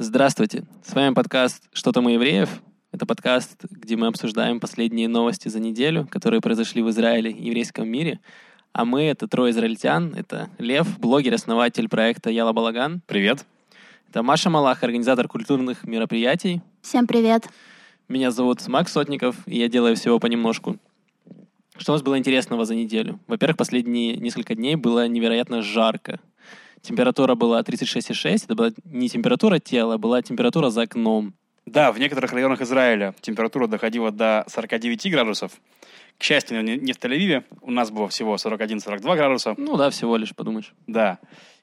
Здравствуйте. С вами подкаст «Что там у евреев?». Это подкаст, где мы обсуждаем последние новости за неделю, которые произошли в Израиле и еврейском мире. А мы — это трое израильтян. Это Лев, блогер, основатель проекта Яла Балаган. Привет. Это Маша Малах, организатор культурных мероприятий. Всем привет. Меня зовут Макс Сотников, и я делаю всего понемножку. Что у нас было интересного за неделю? Во-первых, последние несколько дней было невероятно жарко. Температура была 36,6. Это была не температура тела, а была температура за окном. Да, в некоторых районах Израиля температура доходила до 49 градусов. К счастью, не не в Тель-Авиве. У нас было всего 41-42 градуса. Ну да, всего лишь, подумаешь. Да.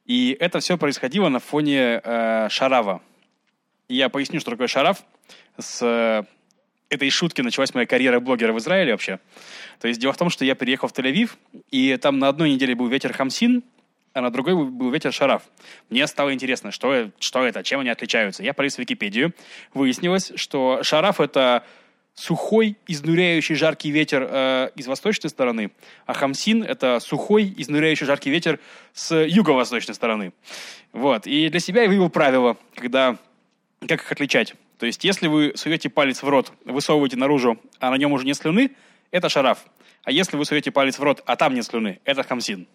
И это все происходило на фоне э, шарава. И я поясню, что такое шараф. С э, этой шутки началась моя карьера блогера в Израиле вообще. То есть дело в том, что я переехал в Тель-Авив, и там на одной неделе был ветер хамсин, а на другой был ветер шараф. Мне стало интересно, что, что это, чем они отличаются. Я полез в Википедию. Выяснилось, что шараф — это сухой, изнуряющий жаркий ветер э, из восточной стороны, а хамсин — это сухой, изнуряющий жаркий ветер с юго-восточной стороны. Вот. И для себя я вывел правило, когда как их отличать. То есть, если вы суете палец в рот, высовываете наружу, а на нем уже нет слюны, это шараф. А если вы суете палец в рот, а там нет слюны, это хамсин.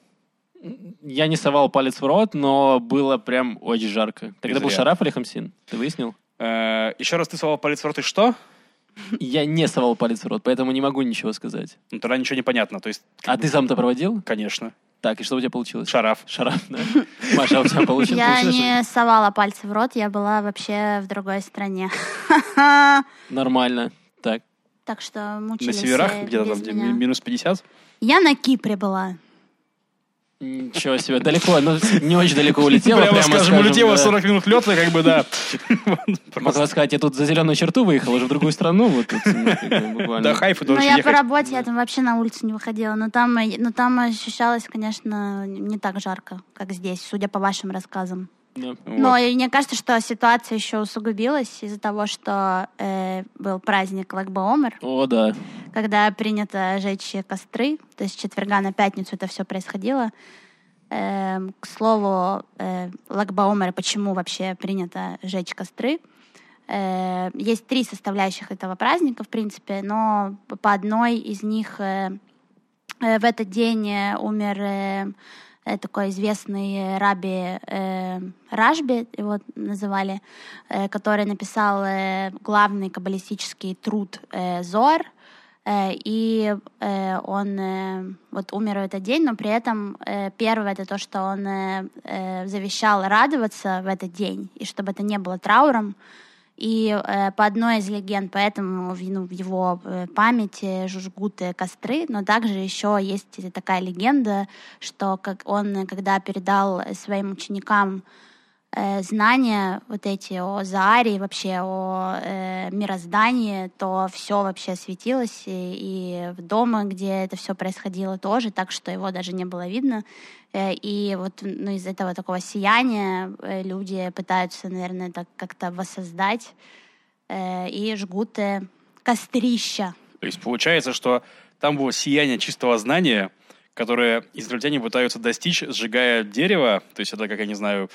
Я не совал палец в рот, но было прям очень жарко. Тогда был шараф или хамсин? Ты выяснил? Э, еще раз ты совал палец в рот и что? Я не совал палец в рот, поэтому не могу ничего сказать. Ну, тогда ничего не понятно. То есть, А ты сам-то проводил? конечно, Так, и что у тебя получилось? шараф. Шараф, да? Маша, а у тебя получилось? Я не совала пальцы в рот, я была вообще в другой стране. Нормально. Так. Так что На мучились северах, э, где-то там, минус 50. Я на Кипре была. Ничего себе. Далеко, ну, не очень далеко улетела. Прямо, скажем, улетело да. 40 минут лета, как бы, да. Могла сказать, я тут за зеленую черту выехал, уже в другую страну. Вот тут, ну. До Хайфа Но должен я по работе, я там вообще на улицу не выходила. Но там, но там ощущалось, конечно, не так жарко, как здесь, судя по вашим рассказам. Да. Но и мне кажется, что ситуация еще усугубилась из-за того, что э, был праздник Лагбаомер, О, да. когда принято жечь костры, то есть с четверга на пятницу это все происходило. Эм, к слову, э, Лагбаомер, почему вообще принято жечь костры? Э, есть три составляющих этого праздника, в принципе, но по- одной из них э, э, в этот день э, умер э, э, такой известный э, раби э, Рашби, его называли, э, который написал э, главный каббалистический труд э, Зоар, Э, и э, он э, вот умер в этот день, но при этом э, первое это то, что он э, э, завещал радоваться в этот день, и чтобы это не было трауром. И э, по одной из легенд, поэтому ну, в его э, памяти жгут э, костры, но также еще есть такая легенда, что как он, э, когда передал своим ученикам э, знания вот эти о Зааре, вообще о э, мироздании, то все вообще светилось, и, и дома, где это все происходило, тоже, так что его даже не было видно. Э, и вот ну, из этого такого сияния э, люди пытаются, наверное, так как-то воссоздать э, и жгут э, кострища. То есть получается, что там было сияние чистого знания, которое израильтяне пытаются достичь, сжигая дерево. То есть это, как я не знаю,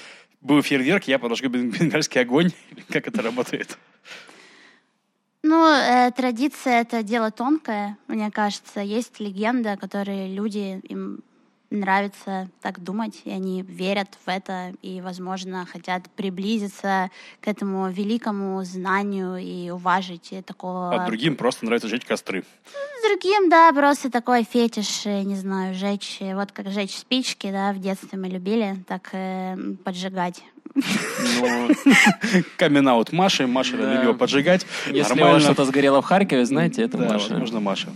был фейерверк, я подожгу бен- бенгальский огонь. Как это работает? Ну, э, традиция это дело тонкое, мне кажется. Есть легенда, которые люди им нравится так думать, и они верят в это, и, возможно, хотят приблизиться к этому великому знанию и уважить и такого... А другим просто нравится жечь костры. С другим, да, просто такой фетиш, э, не знаю, жечь, э, вот как жечь спички, да, в детстве мы любили, так э, поджигать. Ну, Камин-аут Маши. Маша Да. любила поджигать. если у вас Нормально. что-то сгорело в Харькове, знаете, это да, Маша. возможно, Маша.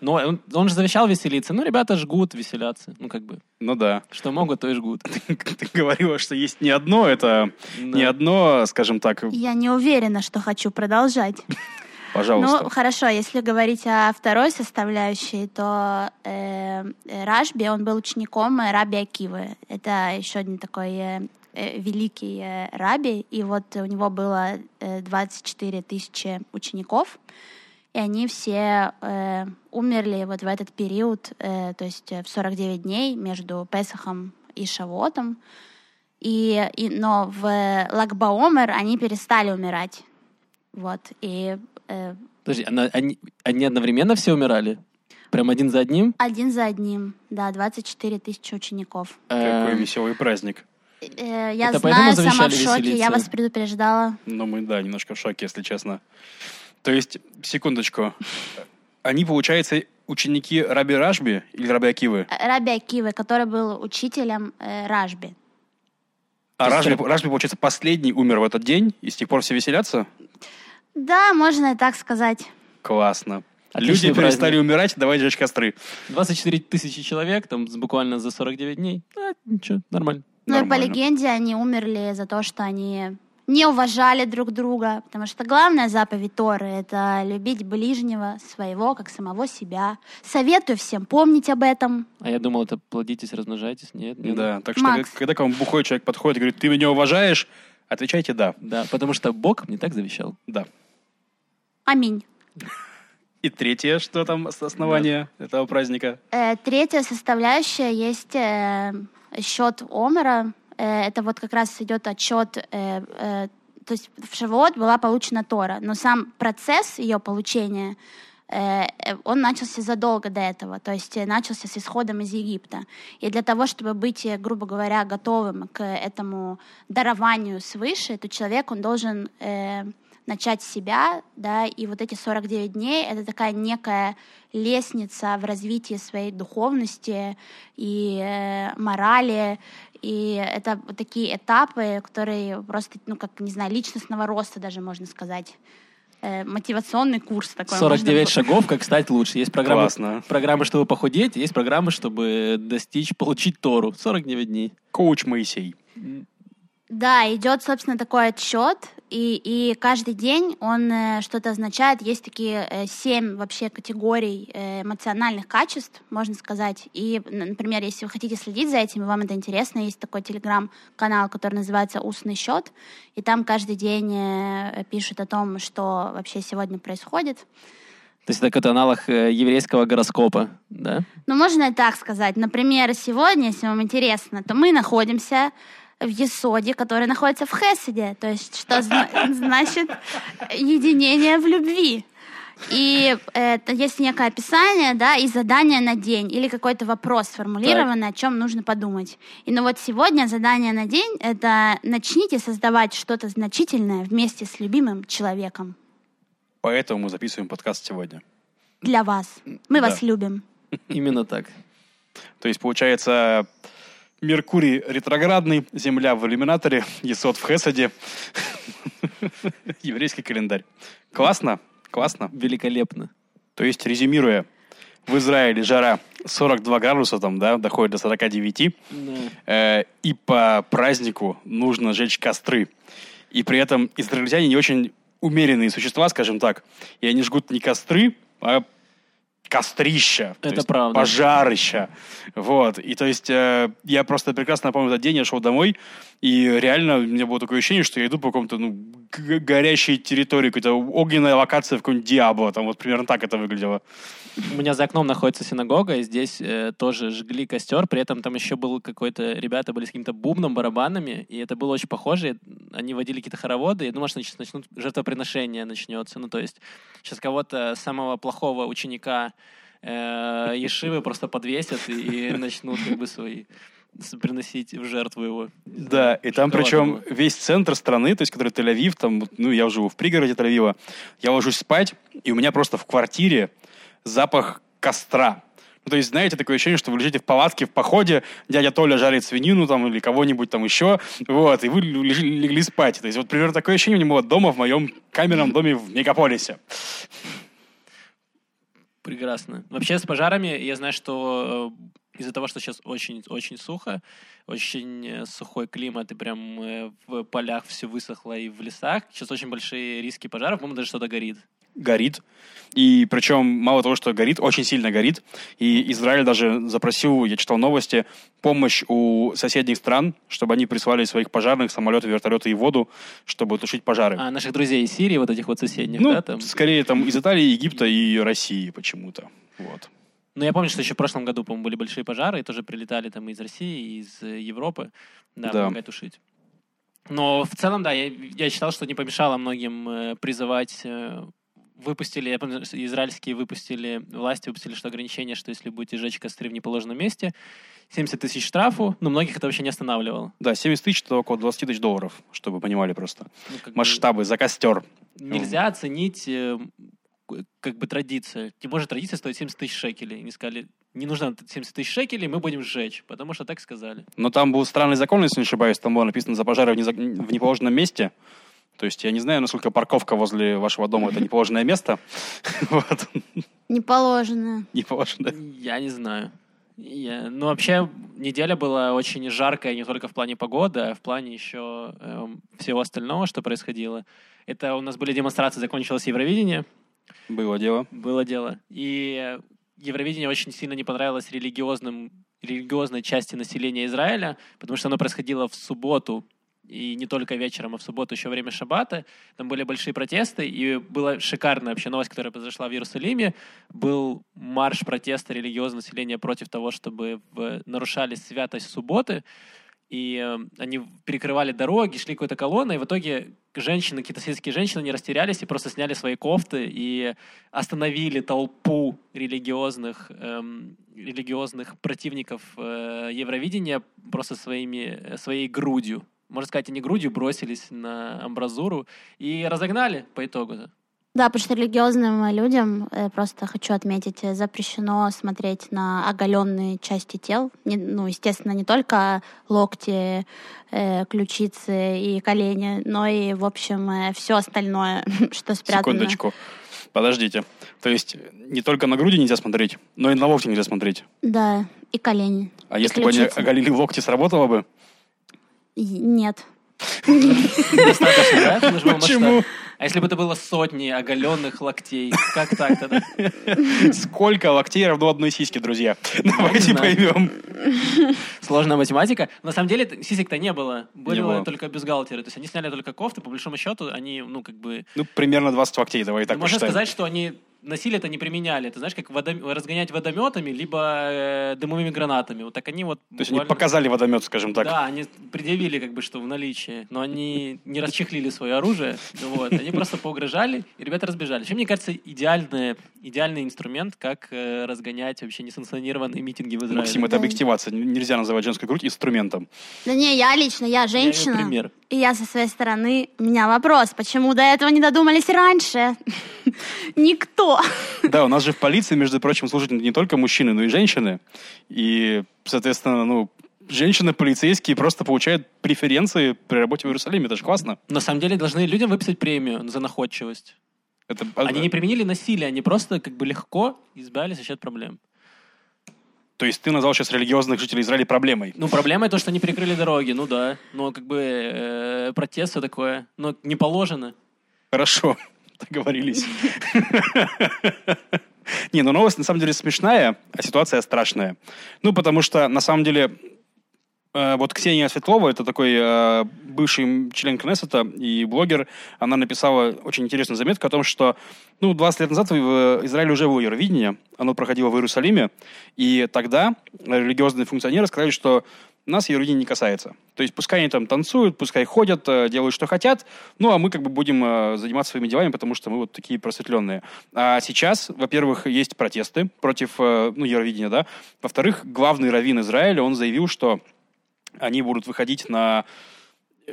Но он, он же завещал веселиться. Ну, ребята жгут, веселятся. Ну, как бы, Ну да. что могут, то и жгут. Ты говорила, что есть не одно, это не Да. одно, скажем так, Я не уверена, что хочу продолжать. пожалуйста. Ну, хорошо, если говорить о второй составляющей, то э, э, Рашби, он был учеником э, Раби Акивы. Это еще один такой э, э, великий э, раби, и вот у него было э, 24 тысячи учеников, и они все э, умерли вот в этот период, э, то есть э, в 49 дней между Песахом и Шавотом. и, и, но в Лагбаомер они перестали умирать. Вот, и... Э, Подожди, она- они, они одновременно все умирали? Прям один за одним? один за одним, да, 24 тысячи учеников. Какой Эм, веселый праздник. Э, я Это знаю, сама в шоке, я вас предупреждала. Ну, мы, да, немножко в шоке, если честно. То есть, секундочку. Они, получается, ученики Раби Рашби или Раби Акивы? Э, Раби Акивы, который был учителем э, Ражби. А Рашби, Рашби, получается, последний умер в этот день, и с тех пор все веселятся? Да, можно и так сказать. Классно. Отличный Люди перестали праздник. умирать, давай жечь костры. 24 тысячи человек, там буквально за 49 дней. А, ничего, нормально. Ну и по Нормально. легенде они умерли за то, что они не уважали друг друга, потому что главная заповедь Торы — это любить ближнего своего, как самого себя. Советую всем помнить об этом. А я думал, это плодитесь, размножайтесь. Нет, нет. Да, так что, Макс. когда к вам бухой человек подходит и говорит, ты меня уважаешь, отвечайте «да». Да, потому что Бог мне так завещал. Да. Аминь. И третье, что там с основания этого праздника? Э, третья составляющая есть э, счет Омера. Э, это вот как раз идет отчет, э, э, то есть в Шавуот была получена Тора, но сам процесс ее получения, он начался задолго до этого, то есть начался с исходом из Египта. И для того, чтобы быть, грубо говоря, готовым к этому дарованию свыше, то человек, он должен начать с себя, да, и вот эти 49 дней — это такая некая лестница в развитии своей духовности и э, морали, и это вот такие этапы, которые просто, ну, как, не знаю, личностного роста даже, можно сказать. Э, мотивационный курс такой. 49 можно- шагов, как стать лучше. Есть программы, Классно. программы, чтобы похудеть, есть программы, чтобы достичь, получить Тору. 49 дней. Коуч Моисей. Да, идет, собственно, такой отчет, и, и каждый день он э, что-то означает. Есть такие э, семь вообще категорий э, эмоциональных качеств, можно сказать. И, например, если вы хотите следить за этим, и вам это интересно, есть такой телеграм-канал, который называется «Устный счет», и там каждый день э, пишут о том, что вообще сегодня происходит. То есть это какой-то аналог э, еврейского гороскопа, да? Ну, можно и так сказать. Например, сегодня, если вам интересно, то мы находимся в Есоде, который находится в Хеседе. То есть, что зна- значит единение в любви. И это есть некое описание, да, и задание на день, или какой-то вопрос сформулированный, о чем нужно подумать. И ну вот сегодня задание на день — это начните создавать что-то значительное вместе с любимым человеком. Поэтому мы записываем подкаст сегодня. Для вас. Мы Да. вас любим. Именно так. То есть, получается, Меркурий ретроградный, Земля в иллюминаторе, Есот в Хесаде. Еврейский календарь. Классно, классно. Великолепно. То есть, резюмируя, в Израиле жара 42 градуса, там, да, доходит до 49, э, и по празднику нужно жечь костры. И при этом израильтяне не очень умеренные существа, скажем так, и они жгут не костры, а кострища. то Это есть правда. Пожарища. Вот. И то есть э, я просто прекрасно помню этот день, я шел домой, и реально у меня было такое ощущение, что я иду по какому-то ну, горящей территории, какой-то огненная локация в каком-нибудь Диабло. Там вот примерно так это выглядело. У меня за окном находится синагога, и здесь э, тоже жгли костер, при этом там еще был какой-то, ребята были с каким-то бубном, барабанами, и это было очень похоже. Они водили какие-то хороводы, я думал, что сейчас начнут жертвоприношение начнется. Ну, то есть сейчас кого-то самого плохого ученика э, Ешивы просто подвесят и, начнут как бы свои приносить в жертву его. Да, и там причем весь центр страны, то есть который Тель-Авив, там, ну, я живу в пригороде Тель-Авива, я ложусь спать, и у меня просто в квартире запах костра. Ну, то есть, знаете, такое ощущение, что вы лежите в палатке, в походе, дядя Толя жарит свинину там или кого-нибудь там еще, вот, и вы лежи- легли спать. То есть, вот примерно такое ощущение у меня было дома в моем камерном доме в мегаполисе. Прекрасно. Вообще с пожарами я знаю, что э, из-за того, что сейчас очень, очень сухо, очень э, сухой климат, и прям э, в полях все высохло и в лесах, сейчас очень большие риски пожаров, по-моему, даже что-то горит. Горит. И причем мало того, что горит, очень сильно горит. И Израиль даже запросил, я читал новости, помощь у соседних стран, чтобы они прислали своих пожарных, самолеты, вертолеты и воду, чтобы тушить пожары. А наших друзей из Сирии, вот этих вот соседних, ну, да, там? скорее там из Италии, Египта и России почему-то. Вот. Но я помню, что еще в прошлом году, по-моему, были большие пожары, и тоже прилетали там из России, из э, Европы, да, Да. помогать тушить. Но в целом, да, я, я считал, что не помешало многим э, призывать э, выпустили, я помню, израильские выпустили, власти выпустили, что ограничение, что если будете жечь костры в неположенном месте, 70 тысяч штрафу, но многих это вообще не останавливало. Да, 70 тысяч это около 20 тысяч долларов, чтобы вы понимали просто. Ну, как бы Масштабы за костер. нельзя оценить э, как бы традицию. Не может традиция стоить 70 тысяч шекелей. Они сказали, не нужно 70 тысяч шекелей, мы будем сжечь, потому что так сказали. Но там был странный закон, если не ошибаюсь, там было написано за пожары в, неза- в неположенном месте. То есть я не знаю, насколько парковка возле вашего дома это неположенное место. Вот. Не положено. Неположенное. Я не знаю. Я- Ну, вообще, неделя была очень жаркая не только в плане погоды, а в плане еще эм, всего остального, что происходило. Это у нас были демонстрации, закончилось Евровидение, Было дело. было дело. И э, Евровидение очень сильно не понравилось религиозным, религиозной части населения Израиля, потому что оно происходило в субботу, и не только вечером, а в субботу еще время шаббата. Там были большие протесты, и была шикарная вообще новость, которая произошла в Иерусалиме. Был марш протеста религиозного населения против того, чтобы нарушали святость субботы. И э, они перекрывали дороги, шли какой-то колонной, и в итоге женщины, какие-то сельские женщины не растерялись и просто сняли свои кофты и остановили толпу религиозных, эм, религиозных противников э, Евровидения просто своими, своей грудью. Можно сказать, они грудью бросились на амбразуру и разогнали по итогу. Да, потому что религиозным людям, э, просто хочу отметить, э, запрещено смотреть на оголенные части тел. Не- ну, естественно, не только локти, э, ключицы и колени, но и, в общем, все остальное, что спрятано. Секундочку. Подождите. То есть не только на груди нельзя смотреть, но и на локти нельзя смотреть. Да, и колени. А И если бы они ключицы. оголили локти, сработало бы? Нет. Достаточно, да? Почему? А если бы это было сотни оголенных локтей? Как так тогда? Сколько локтей равно одной сиське, друзья? Давайте поймем. Сложная математика. На самом деле сисек-то не было. Были Не только бюстгальтеры. То есть они сняли только кофты. По большому счету, они, ну, как бы... Ну, примерно 20 локтей, давай так можно сказать, что они насилие это не применяли. Это знаешь, как водом- разгонять водометами, либо э, дымовыми гранатами. Вот так они вот... То есть они буквально- показали водомет, скажем так. Да, они предъявили как бы что в наличии, но они не расчехлили свое оружие, вот, они просто поугрожали, и ребята разбежали. Вообще, мне кажется, идеальный, идеальный инструмент, как э, разгонять вообще несанкционированные митинги в Израиле. Максим, это Да. объективация. Нельзя называть женскую грудь инструментом. Да не, я лично, я Я женщина. имею пример. И я со своей стороны, у меня вопрос, почему до этого не додумались раньше? Никто. Да, у нас же в полиции, между прочим, служат не только мужчины, но и женщины. И, соответственно, ну, женщины-полицейские просто получают преференции при работе в Иерусалиме. Это же классно. На самом деле должны людям выписать премию за находчивость. Это, Они не применили насилие, они просто как бы легко избавились от проблем. То есть ты назвал сейчас религиозных жителей Израиля проблемой. Ну, проблема то, что они перекрыли дороги, ну да. Но как бы э, протест все такое, но не положено. Хорошо, договорились. Не, ну новость на самом деле смешная, а ситуация страшная. Ну, потому что на самом деле э, вот Ксения Светлова, это такой э, бывший член Кнессета и блогер, она написала очень интересную заметку о том, что ну, 20 лет назад в Израиле уже было Евровидение, оно проходило в Иерусалиме, и тогда религиозные функционеры сказали, что нас Евровидение не касается. То есть пускай они там танцуют, пускай ходят, э, делают, что хотят, ну, а мы как бы будем э, заниматься своими делами, потому что мы вот такие просветленные. А сейчас, во-первых, есть протесты против, э, ну, Евровидения, да. Во-вторых, главный раввин Израиля, он заявил, что они будут выходить на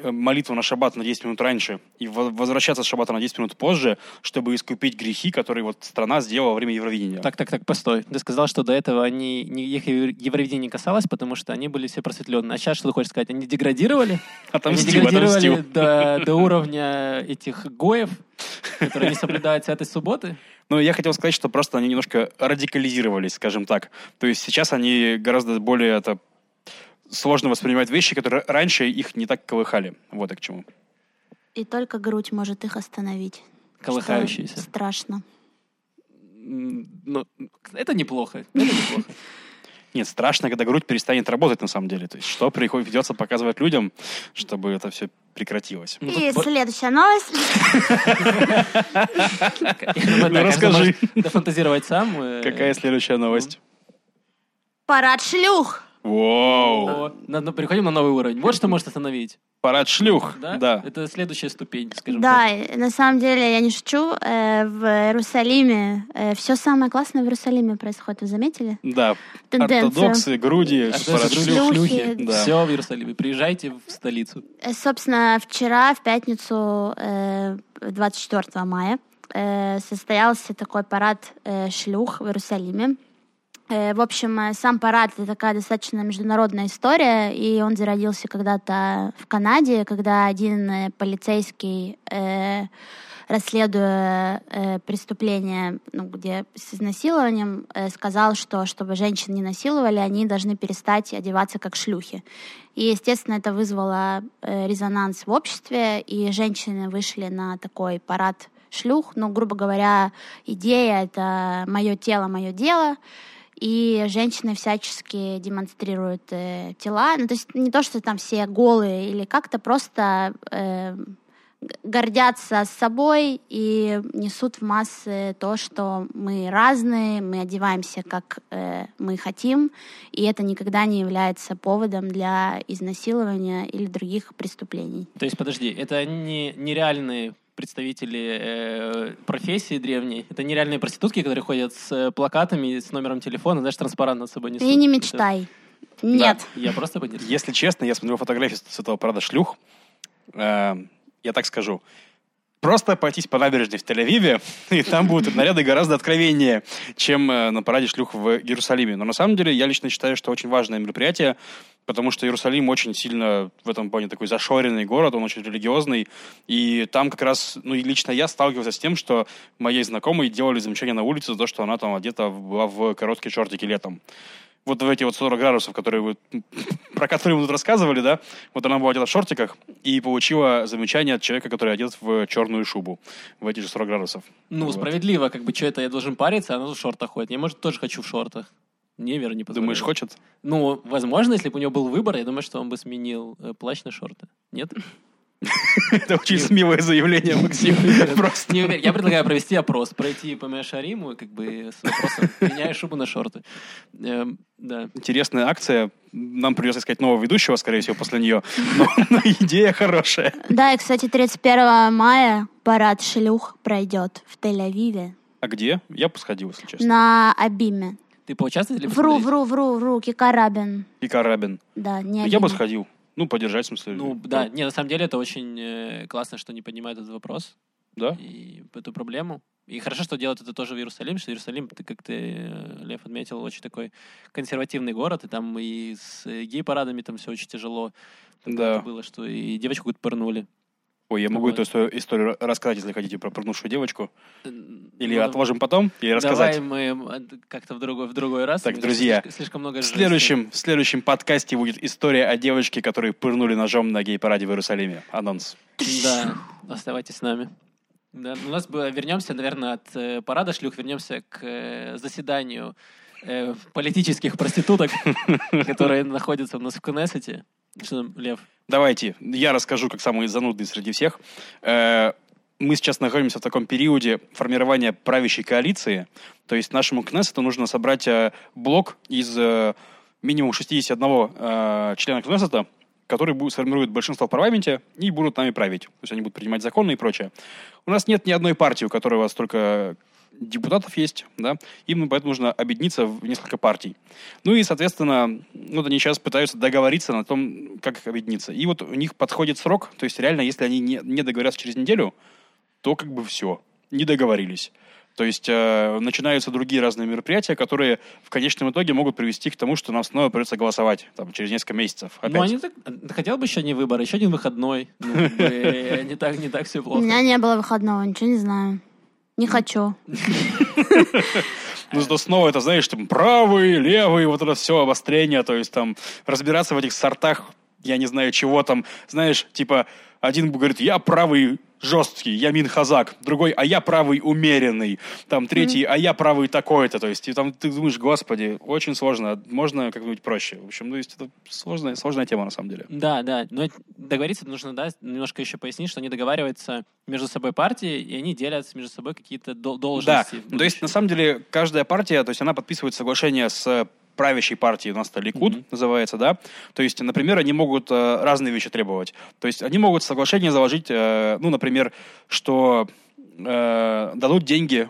молитву на шаббат на 10 минут раньше и во- возвращаться с шаббата на 10 минут позже, чтобы искупить грехи, которые вот страна сделала во время Евровидения. Так, так, так, постой. Ты сказал, что до этого они, их Евровидение не касалось, потому что они были все просветленные. А сейчас что ты хочешь сказать? Они деградировали? Они Отомстил, деградировали отомстил. до, до уровня этих гоев, которые не соблюдают святость субботы? Ну, я хотел сказать, что просто они немножко радикализировались, скажем так. То есть сейчас они гораздо более это сложно воспринимать вещи, которые раньше их не так колыхали. Вот и к чему. И только грудь может их остановить. Колыхающиеся. Что страшно. М, Ну, это неплохо. Это неплохо. Нет, страшно, когда грудь перестанет работать на самом деле. То есть что приходит, придется показывать людям, чтобы это все прекратилось. Ну, И тут- следующая новость. Ну, расскажи. дофантазировать сам. э, Какая следующая новость? парад шлюх. Воу. На- на- переходим на новый уровень. Вот что может остановить. Парад шлюх. Да? Да. Это следующая ступень, скажем Да, так. и на самом деле я не шучу. э, в Иерусалиме все самое классное в Иерусалиме происходит. Вы заметили? Да. Тенденция. Ортодоксы, груди, Ортодоксы, парад шлюх. шлюхи. Да. Все в Иерусалиме. Приезжайте в столицу. Э, Собственно, вчера, в пятницу, э, 24 мая, э, состоялся такой парад э, шлюх в Иерусалиме. Э, В общем, э, сам парад — это такая достаточно международная история, и он зародился когда-то в Канаде, когда один э, полицейский, э, расследуя э, преступление, ну, где с изнасилованием, э, сказал, что чтобы женщин не насиловали, они должны перестать одеваться как шлюхи. И, естественно, это вызвало э, резонанс в обществе, и женщины вышли на такой парад шлюх. Ну, грубо говоря, идея — это «мое тело, мое дело», и женщины всячески демонстрируют э, тела. Ну, то есть не то, что там все голые или как-то, просто э, гордятся собой и несут в массы то, что мы разные, мы одеваемся, как э, мы хотим, и это никогда не является поводом для изнасилования или других преступлений. То есть, подожди, это не нереальные представители э, профессии древней. Это нереальные проститутки, которые ходят с э, плакатами, с номером телефона, знаешь, транспарант над собой несут. Ты не мечтай. Нет. Я просто поддерживаю. Если честно, я смотрел фотографии с с этого парада шлюх. Э, Я так скажу. Просто пройтись по набережной в Тель-Авиве, и там будут наряды гораздо откровеннее, чем э, на параде шлюх в Иерусалиме. Но на самом деле я лично считаю, что очень важное мероприятие, потому что Иерусалим очень сильно в этом плане такой зашоренный город, он очень религиозный, и там как раз, ну и лично я сталкивался с тем, что моей знакомой делали замечания на улице за то, что она там одета была в короткие шортики летом вот в эти вот 40 градусов, которые вы, про которые мы тут рассказывали, да, вот она была одета в шортиках и получила замечание от человека, который одет в черную шубу в эти же 40 градусов. Ну, Вот. справедливо, как бы, что это, я должен париться, а она в шортах ходит. Я, может, тоже хочу в шортах. Не, Вера, не позволяет. Думаешь, хочет? Ну, возможно, если бы у него был выбор, я думаю, что он бы сменил э, плащ на шорты. Нет? Это очень смелое заявление, Максим. Просто. Не уверен. Я предлагаю провести опрос, пройти по Шариму, как бы с вопросом, меняю шубу на шорты. Эм, Да. Интересная акция. Нам придется искать нового ведущего, скорее всего, после нее. Но, но идея хорошая. Да, и, кстати, 31 мая парад шлюх пройдет в Тель-Авиве А где? Я бы сходил, если честно. на Абиме. Ты поучаствовать или Вру, посмотреть? вру, вру, вру, Кикарабин. И Карабин. Да, не Я бы Абиме. сходил. Ну, поддержать, в смысле. Ну, да, не, на самом деле это очень э, классно, что они поднимают этот вопрос Да? и эту проблему. И хорошо, что делают это тоже в Иерусалиме, что Иерусалим, ты, как ты, э, Лев, отметил, очень такой консервативный город, и там и с э, гей-парадами там все очень тяжело. Там Да. было, что и девочку какую-то пырнули. Ой, я могу эту историю, историю рассказать, если хотите, про порнувшую девочку. Или Ну, отложим потом и рассказать. Давай мы как-то в другой, в другой раз. Так, друзья, слишком, слишком много В следующем, в следующем подкасте будет история о девочке, которую пырнули ножом на гей-параде в Иерусалиме. Анонс. Да, оставайтесь с нами. Да, у нас было, вернемся, наверное, от э, парада шлюх, вернемся к э, заседанию э, политических проституток, которые находятся у нас в Кнессете. Что там, Лев? Давайте, я расскажу, как самый занудный среди всех. Э, Мы сейчас находимся в таком периоде формирования правящей коалиции. То есть нашему Кнессету нужно собрать э, блок из э, минимум 61 э, члена Кнессета, который будет, сформирует большинство в парламенте и будут нами править. То есть они будут принимать законы и прочее. У нас нет ни одной партии, у которой у вас только депутатов есть, да, им поэтому нужно объединиться в несколько партий. Ну и, соответственно, ну, вот они сейчас пытаются договориться на том, как их объединиться. И вот у них подходит срок, то есть реально, если они не, не договорятся через неделю, то как бы все, не договорились. То есть э, начинаются другие разные мероприятия, которые в конечном итоге могут привести к тому, что нам снова придется голосовать там, через несколько месяцев. Опять. Ну, они так... Хотел бы еще не выбор, еще один выходной. Ну, не так, не так все У плохо. меня не было выходного, ничего не знаю. Не хочу. Ну, зато снова это, знаешь, там правый, левый, вот это все обострение, то есть там разбираться в этих сортах, я не знаю чего там, знаешь, типа один говорит, я правый жесткий, я Минхазак, другой, а я правый умеренный, там третий, а я правый такой-то, то есть и там ты думаешь, господи, очень сложно, можно как-нибудь проще. В общем, ну, есть это сложная, сложная тема на самом деле. Да, да. Но договориться нужно, да, немножко еще пояснить, что они договариваются между собой партии, и они делят между собой какие-то дол- Да, должности. ну, то есть на самом деле каждая партия, то есть она подписывает соглашение с правящей партии, у нас это Ликуд mm-hmm. называется, да. То есть, например, они могут э, разные вещи требовать. То есть они могут соглашение заложить, э, ну, например, что э, дадут деньги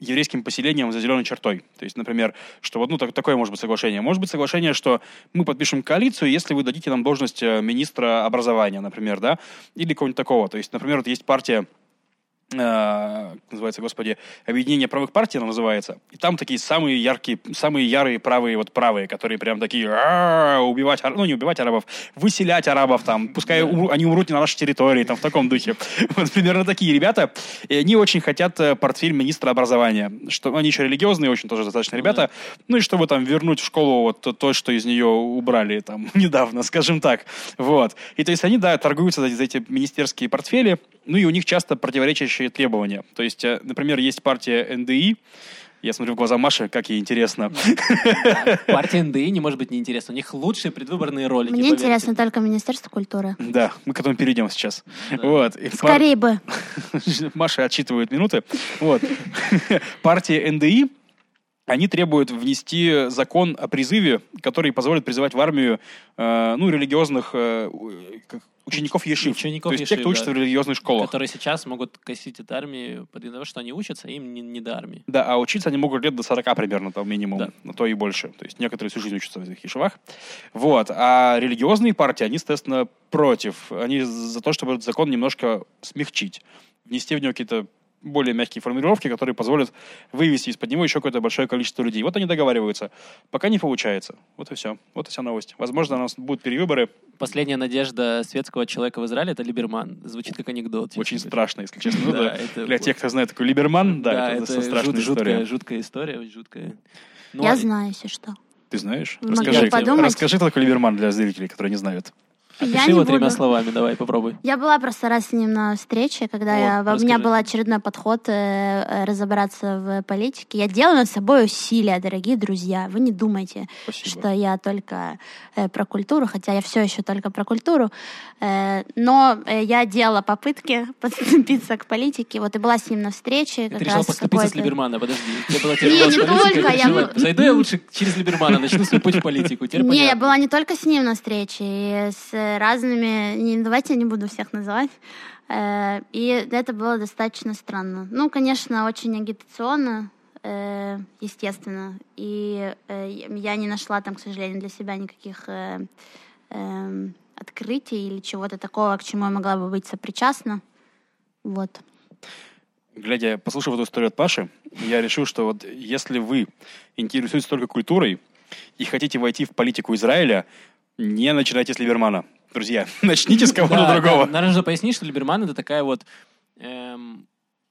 еврейским поселениям за зеленой чертой. То есть, например, что вот ну, так, такое может быть соглашение. Может быть соглашение, что мы подпишем коалицию, если вы дадите нам должность э, министра образования, например, да, или кого-нибудь такого. То есть, например, вот есть партия э, называется, господи, объединение правых партий, оно называется. И там такие самые яркие, самые ярые правые, вот правые, которые прям такие убивать, ну не убивать арабов, выселять арабов там, пускай умру, они умрут не на нашей территории, там в таком духе. Вот примерно такие ребята. И они очень хотят э, портфель министра образования. Что они еще религиозные, очень тоже достаточно ребята. Ну и чтобы там вернуть в школу вот то, что из нее убрали там недавно, скажем так. Вот. И то есть они, да, торгуются за эти министерские портфели, ну и у них часто противоречащие требования. То есть, э, например, есть партия НДИ, я смотрю в глаза Маши, как ей интересно. Партия НДИ не может быть неинтересна. У них лучшие предвыборные ролики. Мне поверьте. интересно только Министерство культуры. Да, мы к этому перейдем сейчас. Да. Вот. Скорее пар... бы. Маша отчитывает минуты. Вот. Партия НДИ они требуют внести закон о призыве, который позволит призывать в армию э, ну, религиозных э, учеников Ешив. Учеников То есть Ешив, те, кто да. в религиозных школах. Которые сейчас могут косить от армии под того, что они учатся, им не, не до армии. Да, а учиться они могут лет до 40 примерно, там минимум, да. на то и больше. То есть некоторые всю жизнь учатся в этих Ешивах. Вот. А религиозные партии, они, соответственно, против. Они за то, чтобы этот закон немножко смягчить. Внести в него какие-то более мягкие формулировки, которые позволят вывести из-под него еще какое-то большое количество людей. Вот они договариваются. Пока не получается. Вот и все. Вот и вся новость. Возможно, у нас будут перевыборы. Последняя надежда светского человека в Израиле — это Либерман. Звучит как анекдот. Очень страшно, если честно. Да, Для тех, кто знает такой Либерман, да, это страшная история. Жуткая история, жуткая. Я а знаю, если что. Ты знаешь? Расскажи, расскажи, кто такой Либерман для зрителей, которые не знают. Опиши его тремя словами, давай, попробуй. Я была просто раз с ним на встрече, когда вот, я, расскажи. у меня был очередной подход э, э, разобраться в политике. Я делаю над собой усилия, дорогие друзья. Вы не думайте, Спасибо. что я только э, про культуру, хотя я все еще только про культуру. Э, но э, я делала попытки подступиться к политике. Вот и была с ним на встрече. Ты решила подступиться с Либермана, подожди. Я была не, не только. Я... Зайду я лучше через Либермана, начну свой путь в политику. Теперь не, понятно. я была не только с ним на встрече, и с разными, не, давайте я не буду всех называть. Э, и это было достаточно странно. Ну, конечно, очень агитационно, э, естественно. И э, я не нашла там, к сожалению, для себя никаких эм, открытий или чего-то такого, к чему я могла бы быть сопричастна. Вот. Глядя, послушав эту историю от Паши, я решил, что вот если вы интересуетесь только культурой и хотите войти в политику Израиля, не начинайте с Либермана друзья. Начните с кого-то другого. Наверное, нужно пояснить, что Либерман — это такая вот... Эм,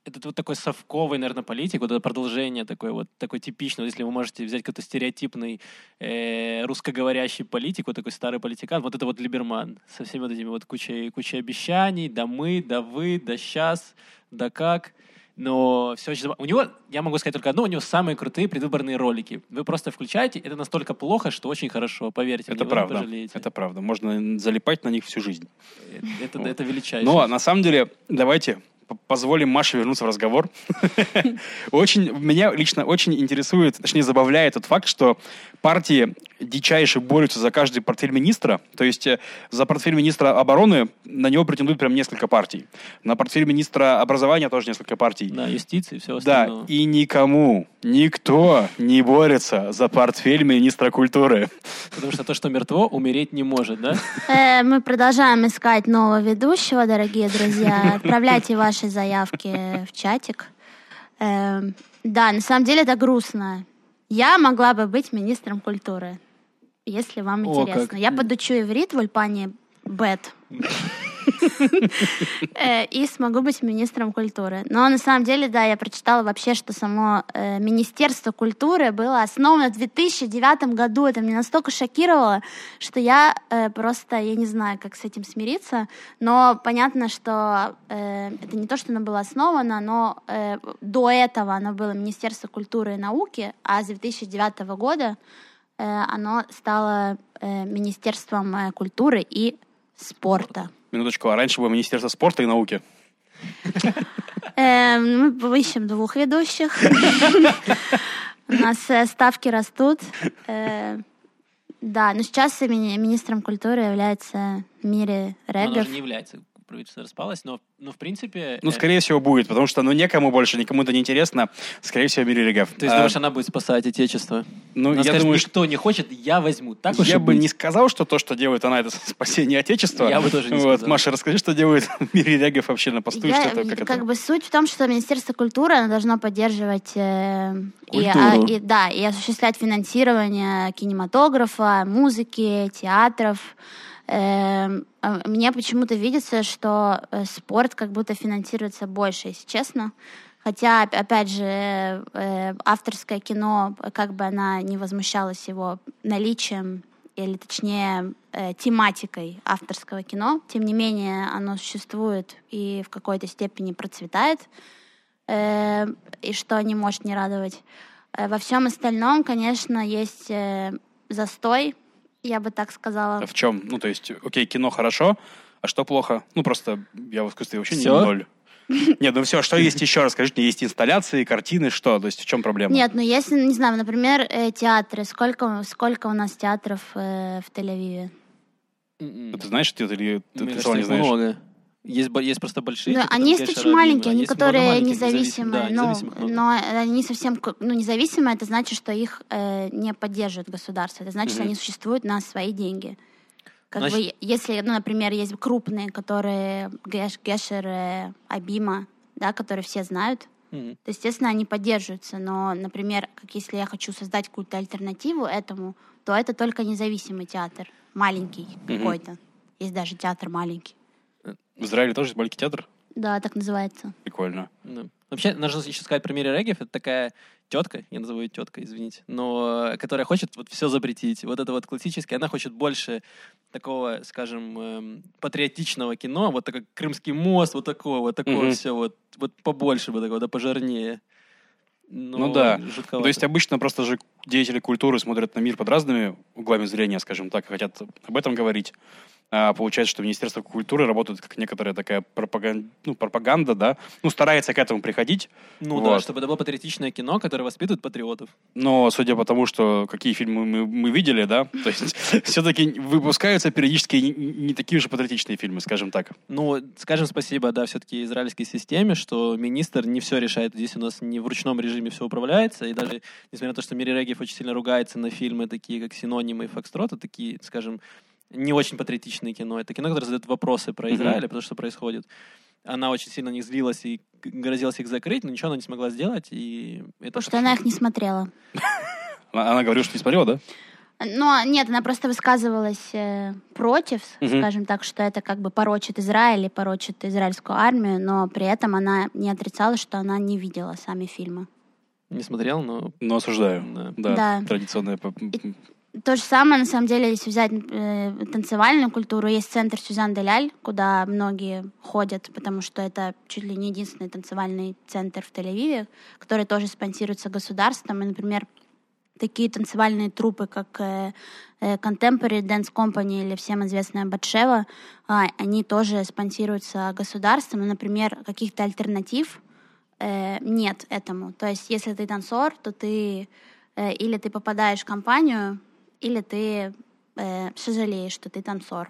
это вот такой совковый, наверное, политик, вот это продолжение такой вот, такой типичный, вот если вы можете взять какой-то стереотипный э, русскоговорящий политик, вот такой старый политикан, вот это вот Либерман со всеми вот этими вот кучей, кучей обещаний, да мы, да вы, да сейчас, да как но все очень... У него, я могу сказать только одно, у него самые крутые предвыборные ролики. Вы просто включаете, это настолько плохо, что очень хорошо, поверьте. Это правда, пожалеете. это правда. Можно залипать на них всю жизнь. Это, вот. это величайшее. Но на самом деле, давайте позволим Маше вернуться в разговор. очень, меня лично очень интересует, точнее забавляет тот факт, что партии дичайше борются за каждый портфель министра. То есть э, за портфель министра обороны на него претендуют прям несколько партий. На портфель министра образования тоже несколько партий. Да, юстиции, все остальное. Да, и никому, никто не борется за портфель министра культуры. Потому что то, что мертво, умереть не может, да? Э, мы продолжаем искать нового ведущего, дорогие друзья. Отправляйте ваши заявки в чатик. Эм, да, на самом деле это грустно. Я могла бы быть министром культуры, если вам интересно. О, Я подучу иврит в Ульпане Бет. Э, и смогу быть министром культуры. Но на самом деле, да, я прочитала вообще, что само э, Министерство культуры было основано в 2009 году. Это меня настолько шокировало, что я э, просто, я не знаю, как с этим смириться. Но понятно, что это не то, что оно было основано, но до этого оно было Министерство культуры и науки, а с 2009 года оно стало Министерством культуры и спорта. Минуточку, а раньше было Министерство спорта и науки. Мы ищем двух ведущих. У нас э, ставки растут. Э, Да, но сейчас мини- министром культуры является Она Регов. же не является. Правительство распалось, но, но в принципе... Ну, э, скорее всего, будет, потому что, ну, некому больше, никому это не интересно. Скорее всего, Мири. То есть, А, думаешь, она будет спасать отечество? ну, Она я скажет, думаю, что никто не хочет, я возьму. Так уж я бы быть. не сказал, что то, что делает она, это спасение Отечества. Я бы тоже не вот. сказал. Маша, расскажи, что делает Мири Регов вообще на посту, и Я- что это, как, как это? бы суть в том, что Министерство культуры оно должно поддерживать э, и, а, и- да, и осуществлять финансирование кинематографа, музыки, театров. Эм, а Мне почему-то видится, что э, спорт как будто финансируется больше, если честно. Хотя, оп- опять же, э, авторское кино, как бы она не возмущалась его наличием или точнее э, тематикой авторского кино. Тем не менее, оно существует и в какой-то степени процветает, и что не может не радовать. Во всем остальном, конечно, есть застой, я бы так сказала. В чем? Ну, то есть, окей, кино хорошо, а что плохо? Ну, просто я в искусстве вообще не Всё? ноль. Нет, ну все, что есть еще? Расскажите, есть инсталляции, картины, что? То есть в чем проблема? Нет, ну если, не знаю, например, э, театры. Сколько, сколько у нас театров э, в Тель-Авиве? Ты знаешь, ты, или ты, Мне ты кажется, сама не их знаешь? много. Есть, бо- есть просто большие. Ну, типа, они там есть Гешера, очень маленькие, Бибера, они есть много которые маленьких, независимые, Да, ну, независимых много. но они совсем, ну, независимые, это значит, что их э, не поддерживает государство, это значит, что Мгм. они существуют на свои деньги. Как Значит- бы, если, ну, например, есть крупные, которые Геш, Гешер, э, Абима, да, которые все знают, Мгм. то, естественно, они поддерживаются. Но, например, как если я хочу создать какую-то альтернативу этому, то это только независимый театр, маленький Мгм. какой-то. Есть даже театр маленький. В Израиле тоже есть маленький театр? Да, так называется. Прикольно. Да. Вообще, нужно еще сказать про Мири Регев. Это такая тетка, я назову ее теткой, извините, но которая хочет вот все запретить. Вот это вот классическое. Она хочет больше такого, скажем, эм, патриотичного кино. Вот такой Крымский мост, вот такое, вот такое Мгм. все. Вот, вот побольше бы такого, да пожирнее. Но Ну да. жутковато. То есть обычно просто же деятели культуры смотрят на мир под разными углами зрения, скажем так, и хотят об этом говорить. А получается, что Министерство культуры работает как некоторая такая пропаганда, ну, пропаганда, да, ну, старается к этому приходить, Ну да, вот. чтобы это было патриотичное кино, которое воспитывает патриотов. но судя по тому, что какие фильмы мы, мы видели, да, то есть все-таки выпускаются периодически не, не такие же патриотичные фильмы, скажем так. Ну, скажем спасибо, да, все-таки израильской системе, что министр не все решает. Здесь у нас не в ручном режиме все управляется. И даже, несмотря на то, что Мири Регев очень сильно ругается на фильмы, такие как «Синонимы» и «Фокстроты», такие, скажем, не очень патриотичные кино. Это кино, которое задает вопросы про. Израиль, про то, что происходит. Она очень сильно на них злилась и грозилась их закрыть, но ничего она не смогла сделать. И это Потому что она их не смотрела. Она, говорила, что не смотрела, да? Но нет, она просто высказывалась э, против, Мгм. скажем так, что это как бы порочит Израиль и порочит израильскую армию, но при этом она не отрицала, что она не видела сами фильмы. Не смотрел, но... Но осуждаю. Да. Да, Да. традиционная... И- То же самое, на самом деле, если взять э, танцевальную культуру, есть центр Сюзан Деляль, куда многие ходят, потому что это чуть ли не единственный танцевальный центр в Тель-Авиве, который тоже спонсируется государством. И, например, такие танцевальные трупы, как э, э, Contemporary Dance Company или всем известная Батшева, а, они тоже спонсируются государством. И, например, каких-то альтернатив э, нет этому. То есть, если ты танцор, то ты э, или ты попадаешь в компанию, или ты э, сожалеешь, что ты танцор.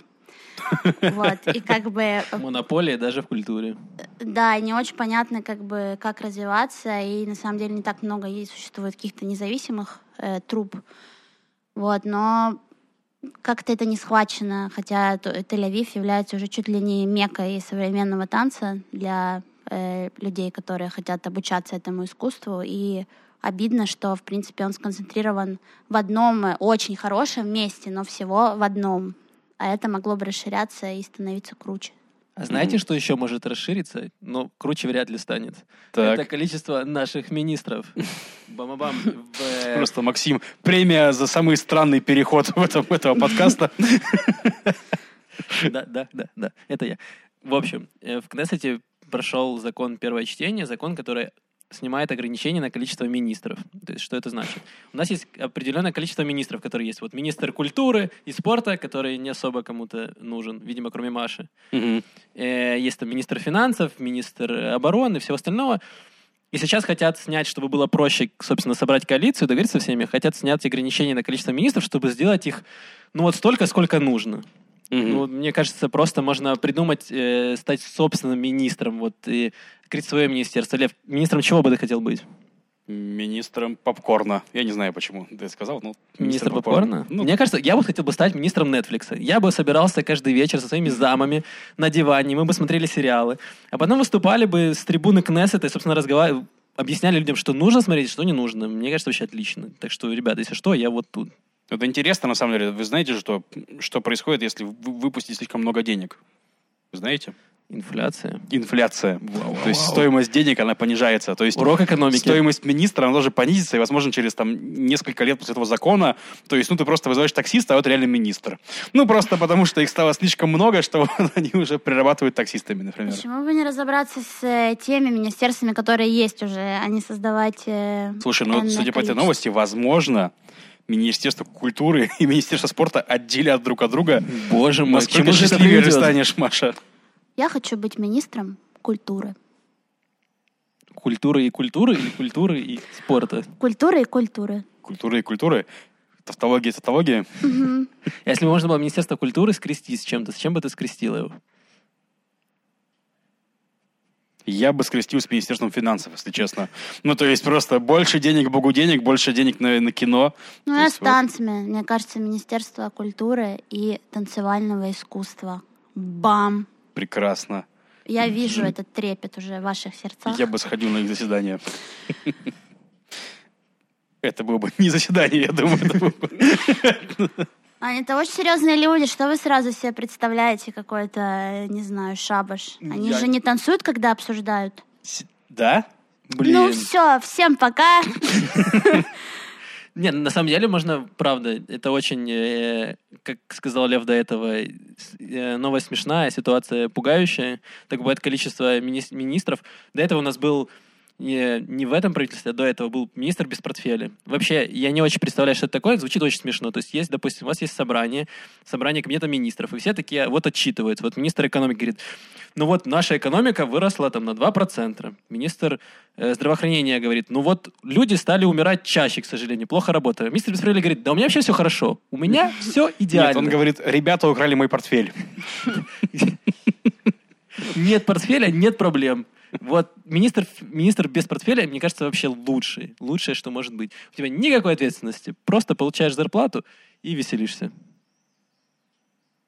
Вот, и как бы, Монополия даже в культуре. да, и не очень понятно, как бы, как развиваться, и на самом деле не так много и существует каких-то независимых э, труп. Вот, но как-то это не схвачено, хотя Тель-Авив является уже чуть ли не мекой современного танца для э, людей, которые хотят обучаться этому искусству, и обидно, что, в принципе, он сконцентрирован в одном э, очень хорошем месте, но всего в одном. А это могло бы расширяться и становиться круче. А знаете, что еще может расшириться? Ну, круче вряд ли станет. Так. Это количество наших министров. Бам-бам. Э, Просто, Максим, премия за самый странный переход в этом, этого подкаста. Да, да, да, да. Это я. В общем, э, в Кнессете прошел закон первое чтение, закон, который снимает ограничения на количество министров. То есть, что это значит? У нас есть определенное количество министров, которые есть. Вот министр культуры и спорта, который не особо кому-то нужен, видимо, кроме Маши. Э, Есть там министр финансов, министр обороны и всего остального. И сейчас хотят снять, чтобы было проще, собственно, собрать коалицию, договориться со всеми, хотят снять ограничения на количество министров, чтобы сделать их, ну, вот столько, сколько нужно. Мгм. Ну, мне кажется, просто можно придумать, э, стать собственным министром, вот, и открыть свое министерство. Лев, министром чего бы ты хотел быть? Министром попкорна. Я не знаю, почему ты сказал, но... Министр попкорна? Ну, Мне кажется, я бы хотел бы стать министром Netflix. Я бы собирался каждый вечер со своими замами на диване, мы бы смотрели сериалы, а потом выступали бы с трибуны Кнессета и, собственно, разговаривали, объясняли людям, что нужно смотреть, что не нужно. Мне кажется, вообще отлично. Так что, ребята, если что, я вот тут. Это интересно, на самом деле. Вы знаете, что, что происходит, если вы выпустите слишком много денег? Вы знаете? Инфляция. Инфляция. Вау, То есть вау. стоимость денег, она понижается. То есть Урок экономики. стоимость министра, она тоже понизится, и, возможно, через там несколько лет после этого закона, то есть, ну, ты просто вызываешь таксиста, а вот реально министр. Ну, просто потому, что их стало слишком много, что они уже прирабатывают таксистами, например. Почему бы не разобраться с э, теми министерствами, которые есть уже, а не создавать... э, Слушай, ну, судя по этой новости, возможно, Министерство культуры и Министерство спорта отделят друг от друга. Боже мой, к чему счастливее станешь, Маша? Я хочу быть министром культуры. Культуры и культуры, или культуры и спорта? Культуры и культуры. Культура и культуры. Тавтология и тавтология. А Если бы можно было Министерство культуры скрестить с чем-то, с чем бы ты скрестила его? Я бы скрестил с Министерством финансов, если честно. Ну, то есть просто больше денег, богу денег, больше денег на, на кино. Ну, То я есть с вот- танцами. Мне кажется, Министерство культуры и танцевального искусства. Бам! Прекрасно. Я вижу этот трепет уже в ваших сердцах. Я бы сходил на их заседание. Это было бы не заседание, я думаю. Они это очень серьезные люди. Что вы сразу себе представляете какой-то, не знаю, шабаш? Они Я- же не танцуют, когда обсуждают. С- Да? Блин. Ну все, всем пока. Нет, на самом деле можно, правда, это очень, э, как сказал Лев до этого, э, новость смешная, ситуация пугающая. Так бывает количество мини- министров. До этого у нас был не, не в этом правительстве, а до этого был министр без портфеля. Вообще, я не очень представляю, что это такое, звучит очень смешно. То есть есть, допустим, у вас есть собрание, собрание кабинета министров, и все такие вот отчитываются. Вот министр экономики говорит, ну вот наша экономика выросла там на 2%. Министр э, здравоохранения говорит, ну вот люди стали умирать чаще, к сожалению, плохо работая. Министр без портфеля говорит, да у меня вообще все хорошо, у меня все идеально. Нет, он говорит, ребята украли мой портфель. Нет портфеля, нет проблем. Вот министр, министр без портфеля, мне кажется, вообще лучший. Лучшее, что может быть. У тебя никакой ответственности. Просто получаешь зарплату и веселишься.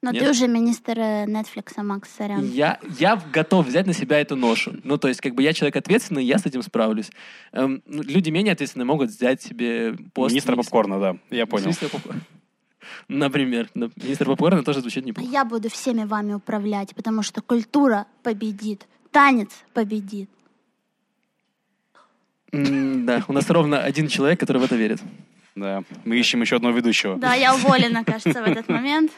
Но Нет? ты уже министр э, Netflix, Макс Сорян. Я, я готов взять на себя эту ношу. Ну, то есть, как бы я человек ответственный, я с этим справлюсь. Эм, ну, люди менее ответственные могут взять себе пост... Министра попкорна, да, я понял. Министра попкорна. Например. Министр попкорна тоже звучит неплохо. Я буду всеми вами управлять, потому что культура победит, танец победит. М, Да, у нас ровно один человек, который в это верит. Да, мы ищем еще одного ведущего. Да, я уволена, кажется, в этот момент.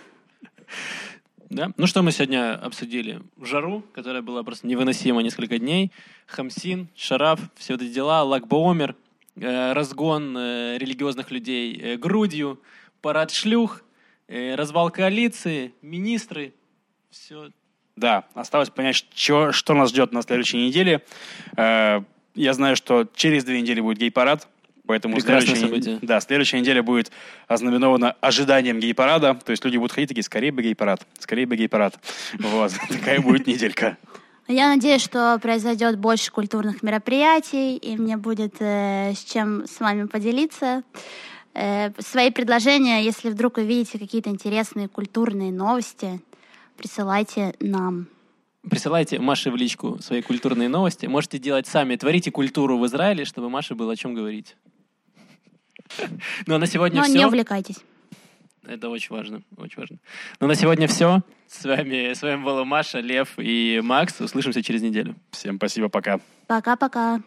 Да. Ну что мы сегодня обсудили? Жару, которая была просто невыносима несколько дней, Хамсин, Шараф, все эти дела, Лагбоомер, э, разгон э, религиозных людей э, грудью, парад шлюх, э, развал коалиции, министры, все. Да, осталось понять, что, что нас ждет на следующей неделе. Э, Я знаю, что через две недели будет гей-парад, поэтому Прекрасное следующая, событие. Да, следующая неделя будет ознаменована ожиданием гей-парада. То есть люди будут ходить такие, скорее бы гей-парад, скорее бы гей-парад. Вот, такая будет неделька. Я надеюсь, что произойдет больше культурных мероприятий, и мне будет э, с чем с вами поделиться. Э, свои предложения, если вдруг вы видите какие-то интересные культурные новости, присылайте нам. Присылайте Маше в личку свои культурные новости. Можете делать сами. Творите культуру в Израиле, чтобы Маше было о чем говорить. Ну на сегодня Но все. не увлекайтесь. Это очень важно, очень важно. Ну, на сегодня все. С вами, с вами была Маша, Лев и Макс. Услышимся через неделю. Всем спасибо, пока. Пока-пока.